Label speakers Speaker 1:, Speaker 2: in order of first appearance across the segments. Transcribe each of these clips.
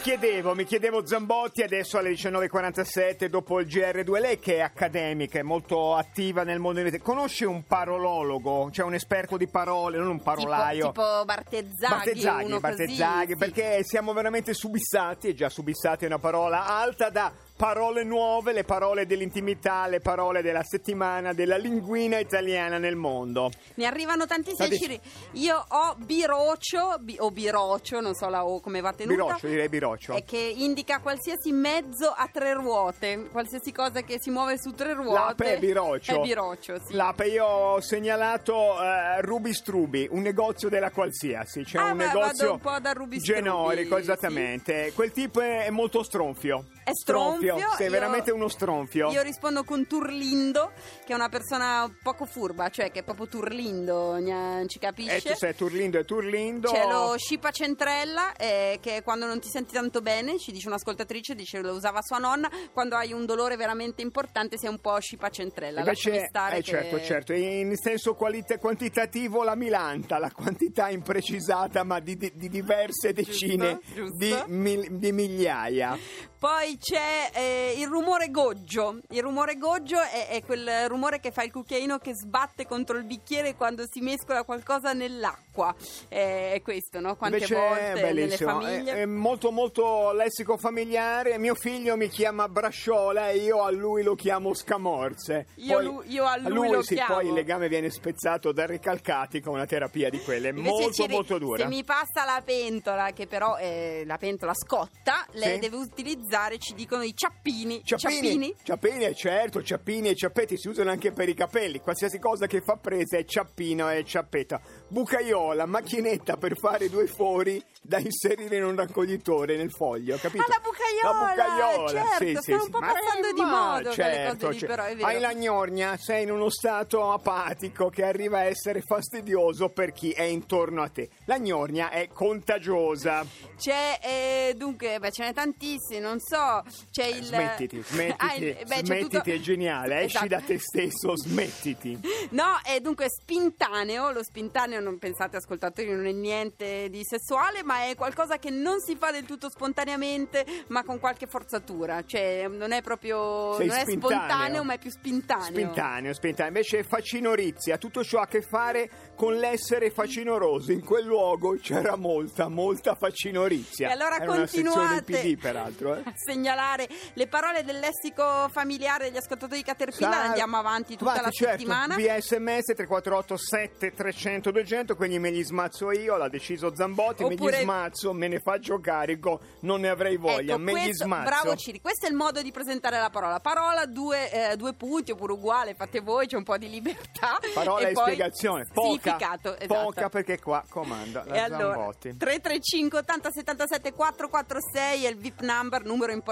Speaker 1: Chiedevo, mi chiedevo Zambotti adesso alle 19.47 dopo il GR2, lei che è accademica, è molto attiva nel mondo conosce un parolologo, cioè un esperto di parole, non un
Speaker 2: Tipo,
Speaker 1: parolaio?
Speaker 2: tipo Bartezzaghi,
Speaker 1: Bartezzaghi,
Speaker 2: uno
Speaker 1: Bartezzaghi,
Speaker 2: così, sì.
Speaker 1: perché siamo veramente subissati, e già subissati è una parola alta da parole nuove, le parole dell'intimità, le parole della settimana, della linguina italiana nel mondo.
Speaker 2: Ne arrivano tantissimi.
Speaker 1: State-
Speaker 2: Ci- Io ho birocio, bi- o birocio, non so la O come va tenuta.
Speaker 1: Biroccio, direi biroccio.
Speaker 2: eh, Che indica qualsiasi mezzo a tre ruote, qualsiasi cosa che si muove su tre ruote.
Speaker 1: L'ape è biroccio.
Speaker 2: È biroccio, sì.
Speaker 1: L'ape io ho segnalato eh, Ruby Strubi, un negozio della qualsiasi, cioè
Speaker 2: Ah,
Speaker 1: un
Speaker 2: beh,
Speaker 1: negozio
Speaker 2: un po' da Ruby Strubi,
Speaker 1: genorico,
Speaker 2: sì.
Speaker 1: esattamente. Quel tipo è, è molto stronfio.
Speaker 2: È stronfio.
Speaker 1: sei
Speaker 2: io-
Speaker 1: veramente uno stronfio.
Speaker 2: Io rispondo con Turlindo, che è una persona poco furba, cioè che è proprio Turlindo, gna- ci capisce.
Speaker 1: Eh, tu sei Turlindo e Turlindo.
Speaker 2: C'è lo Scipa Centrella eh, che quando non ti senti tanto bene, ci dice un'ascoltatrice, dice lo usava sua nonna, quando hai un dolore veramente importante sei un po' Scipa Centrella.
Speaker 1: Invece,
Speaker 2: stare
Speaker 1: eh,
Speaker 2: che-
Speaker 1: certo, certo, in senso qualita- quantitativo la milanta, la quantità imprecisata ma di, di- di diverse decine
Speaker 2: giusto.
Speaker 1: Di, mil- di migliaia.
Speaker 2: Poi c'è eh, il rumore goggio. Il rumore goggio è, è quel rumore che fa il cucchiaino che sbatte contro il bicchiere quando si mescola qualcosa nell'acqua. Eh, è questo, no? Quante
Speaker 1: Invece
Speaker 2: volte
Speaker 1: è bellissimo,
Speaker 2: famiglie.
Speaker 1: è, è molto molto lessico familiare. Mio figlio mi chiama Brasciola e io a lui lo chiamo Scamorze.
Speaker 2: Io lu- io a lui lo
Speaker 1: sì,
Speaker 2: chiamo.
Speaker 1: poi il legame viene spezzato da ricalcati con una terapia di quelle
Speaker 2: Invece
Speaker 1: molto
Speaker 2: Ciri,
Speaker 1: molto dura.
Speaker 2: Se mi passa la pentola, che però è la pentola scotta, lei
Speaker 1: Sì.
Speaker 2: deve utilizzare, ci dicono, i ciappini.
Speaker 1: Ciappini, ciappini, eh, certo, ciappini e ciappetti si usano anche per i capelli. Qualsiasi cosa che fa presa è ciappino e ciappetta. Bucaiola, macchinetta per fare due fori da inserire in un raccoglitore nel foglio, capito?
Speaker 2: Ah, la bucaiola,
Speaker 1: La bucaiola,
Speaker 2: certo,
Speaker 1: sì,
Speaker 2: sta
Speaker 1: sì,
Speaker 2: un po' passando
Speaker 1: eh,
Speaker 2: di moda
Speaker 1: certo,
Speaker 2: cose lì,
Speaker 1: cioè,
Speaker 2: però, è vero.
Speaker 1: Hai la gnorgna, sei in uno stato apatico che arriva a essere fastidioso per chi è intorno a te. La gnorgna è contagiosa.
Speaker 2: C'è, eh, dunque, beh, ce n'è tantissimi, non so, c'è il...
Speaker 1: Smettiti, smettiti,
Speaker 2: Ah, il- beh,
Speaker 1: smettiti,
Speaker 2: tutto-
Speaker 1: è geniale. Esci
Speaker 2: Esatto.
Speaker 1: da te stesso, smettiti.
Speaker 2: No, è dunque spintaneo, lo spintaneo non pensate ascoltatori non è niente di sessuale, ma è qualcosa che non si fa del tutto spontaneamente, ma con qualche forzatura, cioè non è proprio
Speaker 1: Sei
Speaker 2: non è
Speaker 1: spintaneo.
Speaker 2: spontaneo, ma è più spintaneo.
Speaker 1: Spintaneo, spintaneo. Invece facinorizia, tutto ciò ha a che fare con l'essere facinoroso. In quel luogo c'era molta, molta facinorizia.
Speaker 2: E allora
Speaker 1: Era una sezione
Speaker 2: continuate
Speaker 1: PD, peraltro. Eh.
Speaker 2: segnalare le parole del lessico familiare degli ascoltatori di Caterpillar,
Speaker 1: Sa-
Speaker 2: andiamo avanti tutta
Speaker 1: Avanti,
Speaker 2: la
Speaker 1: certo.
Speaker 2: settimana.
Speaker 1: Via sms 348 7300 200 quindi me li smazzo io l'ha deciso Zambotti me
Speaker 2: Oppure-
Speaker 1: li smazzo me ne faccio carico non ne avrei voglia
Speaker 2: Ecco,
Speaker 1: me li
Speaker 2: questo-
Speaker 1: smazzo
Speaker 2: bravo Ciri, questo è il modo di presentare la parola. Parola, due, eh, due punti oppure uguale, fate voi, c'è un po' di libertà.
Speaker 1: parola e,
Speaker 2: poi
Speaker 1: spiegazione poca,
Speaker 2: esatto.
Speaker 1: poca perché qua comanda la
Speaker 2: E allora,
Speaker 1: Zambotti
Speaker 2: 335 80 77 446 è il VIP number, numero importante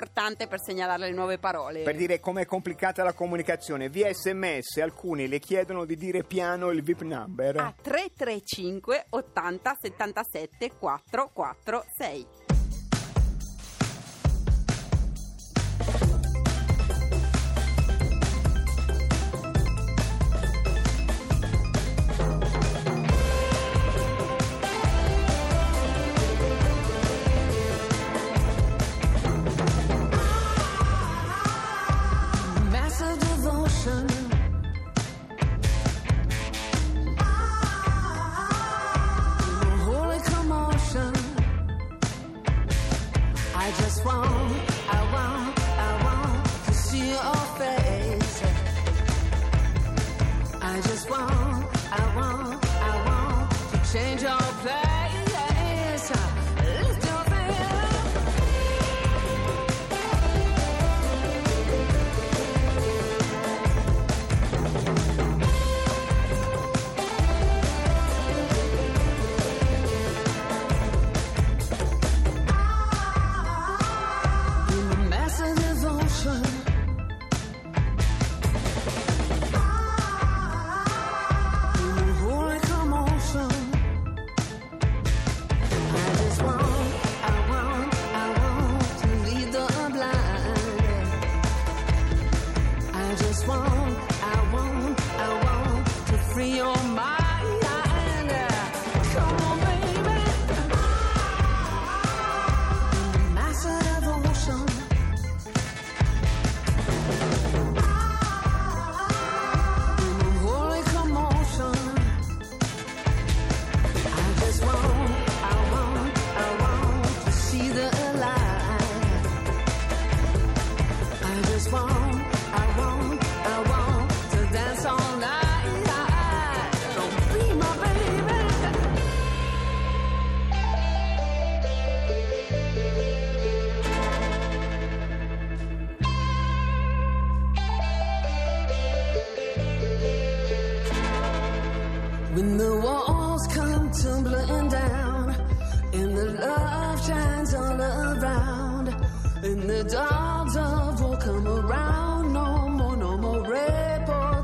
Speaker 2: per segnalare le nuove parole.
Speaker 1: per dire com'è complicata la comunicazione via sms alcuni le chiedono di dire piano il VIP number
Speaker 2: a 335 80 77 446.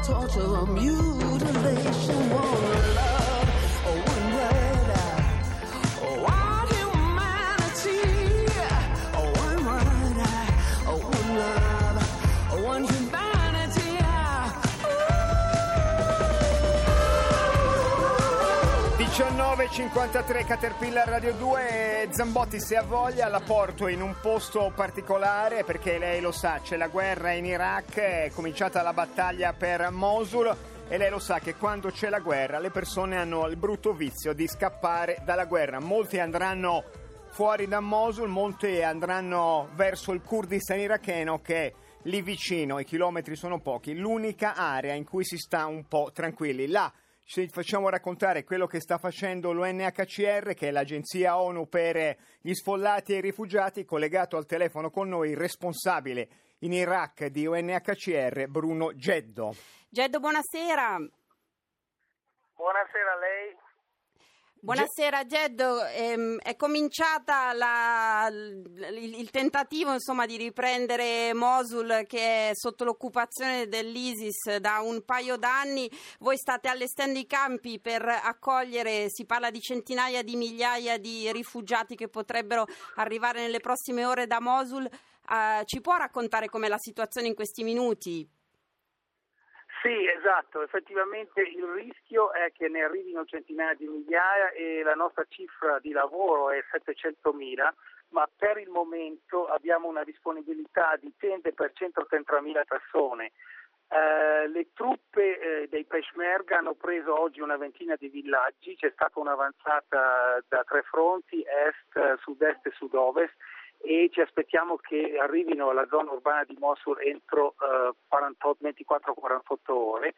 Speaker 3: Torture or mutilation. One love,
Speaker 1: 19.53 Caterpillar Radio 2 Zambotti se ha voglia la porto in un posto particolare perché lei lo sa c'è la guerra in Iraq è cominciata la battaglia per Mosul e lei lo sa che quando c'è la guerra le persone hanno il brutto vizio di scappare dalla guerra. Molti andranno fuori da Mosul molti andranno verso il Kurdistan iracheno che è lì vicino i chilometri sono pochi. L'unica area in cui si sta un po' tranquilli là ci facciamo raccontare quello che sta facendo l'UNHCR, che è l'agenzia ONU per gli sfollati e i rifugiati, collegato al telefono con noi il responsabile in Iraq di UNHCR, Bruno Geddo.
Speaker 2: Geddo, buonasera.
Speaker 4: Buonasera a lei.
Speaker 2: Buonasera Geddo, ehm, è cominciata la, il, il, tentativo insomma, di riprendere Mosul che è sotto l'occupazione dell'ISIS da un paio d'anni, voi state allestendo i campi per accogliere, si parla di centinaia di migliaia di rifugiati che potrebbero arrivare nelle prossime ore da Mosul, uh, ci può raccontare com'è la situazione in questi minuti?
Speaker 4: Sì, esatto, effettivamente il rischio è che ne arrivino centinaia di migliaia e la nostra cifra di lavoro è 700.000, ma per il momento abbiamo una disponibilità di tende per 130.000 persone. Eh, le truppe eh, dei Peshmerga hanno preso oggi una ventina di villaggi, c'è stata un'avanzata da tre fronti, est, sud-est e sud-ovest e ci aspettiamo che arrivino alla zona urbana di Mosul entro eh, 24-48 ore.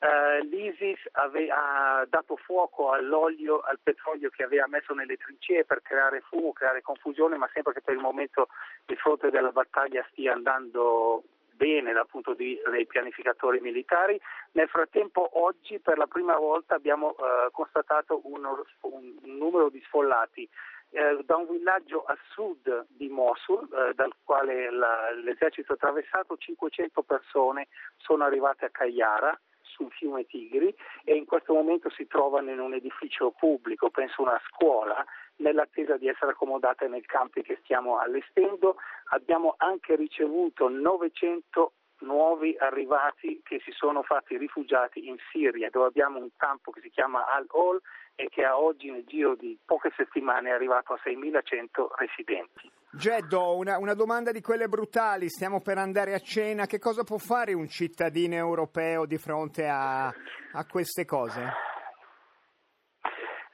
Speaker 4: Uh, L'ISIS ave- ha dato fuoco all'olio, al petrolio che aveva messo nelle trincee per creare fumo, creare confusione, ma sembra che per il momento il fronte della battaglia stia andando bene dal punto di vista dei pianificatori militari. Nel frattempo oggi per la prima volta abbiamo uh, constatato uno, un numero di sfollati eh, da un villaggio a sud di Mosul, eh, dal quale la, l'esercito ha attraversato, 500 persone sono arrivate a Cagliara sul fiume Tigri e in questo momento si trovano in un edificio pubblico, penso una scuola, nell'attesa di essere accomodate nei campi che stiamo allestendo. Abbiamo anche ricevuto 900 nuovi arrivati che si sono fatti rifugiati in Siria, dove abbiamo un campo che si chiama Al-Hol e che a oggi nel giro di poche settimane è arrivato a 6.100 residenti.
Speaker 1: Geddo, una, una, domanda di quelle brutali, stiamo per andare a cena, che cosa può fare un cittadino europeo di fronte a, a queste cose?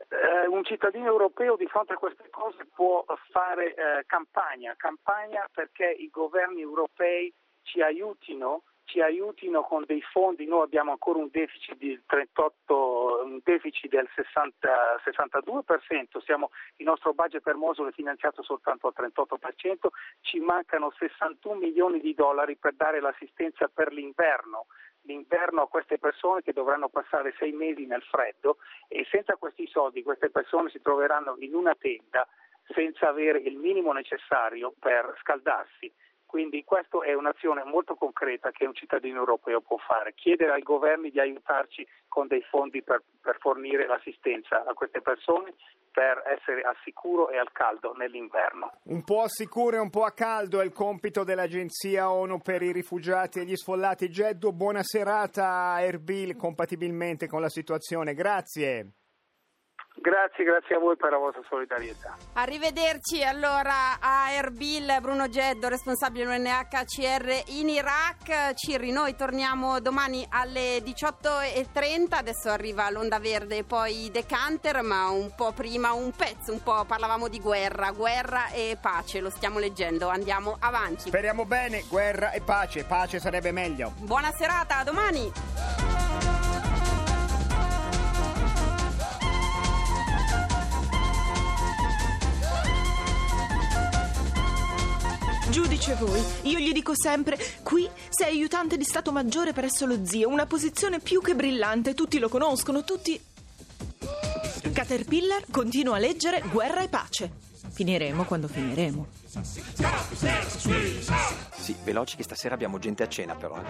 Speaker 4: Eh, un cittadino europeo di fronte a queste cose può fare eh, campagna, campagna perché i governi europei ci aiutino, ci aiutino con dei fondi, noi abbiamo ancora un deficit, 38, un deficit del 60, 62%, siamo, il nostro budget per Mosul è finanziato soltanto al 38%, ci mancano 61 milioni di dollari per dare l'assistenza per l'inverno. L'inverno a queste persone che dovranno passare sei mesi nel freddo e senza questi soldi queste persone si troveranno in una tenda senza avere il minimo necessario per scaldarsi. Quindi questa è un'azione molto concreta che un cittadino europeo può fare, chiedere ai governi di aiutarci con dei fondi per, per fornire l'assistenza a queste persone per essere al sicuro e al caldo nell'inverno.
Speaker 1: Un po' a sicuro e un po' a caldo è il compito dell'Agenzia ONU per i rifugiati e gli sfollati. Geddo, buona serata Erbil compatibilmente con la situazione. Grazie.
Speaker 4: Grazie, grazie a voi per la vostra solidarietà.
Speaker 2: Arrivederci allora a Erbil, Bruno Geddo, responsabile UNHCR in Iraq. Cirri, noi torniamo domani alle 18.30, adesso arriva l'onda verde e poi Decanter, ma un po' prima un pezzo, un po' parlavamo di guerra, guerra e pace, lo stiamo leggendo, andiamo avanti.
Speaker 1: Speriamo bene, guerra e pace, pace sarebbe meglio.
Speaker 2: Buona serata, a domani.
Speaker 5: Giudice voi, io gli dico sempre, qui sei aiutante di Stato Maggiore presso lo zio, una posizione più che brillante, tutti lo conoscono, tutti... Caterpillar continua a leggere Guerra e Pace. Finiremo quando finiremo.
Speaker 6: Sì, veloci che stasera abbiamo gente a cena però. Eh.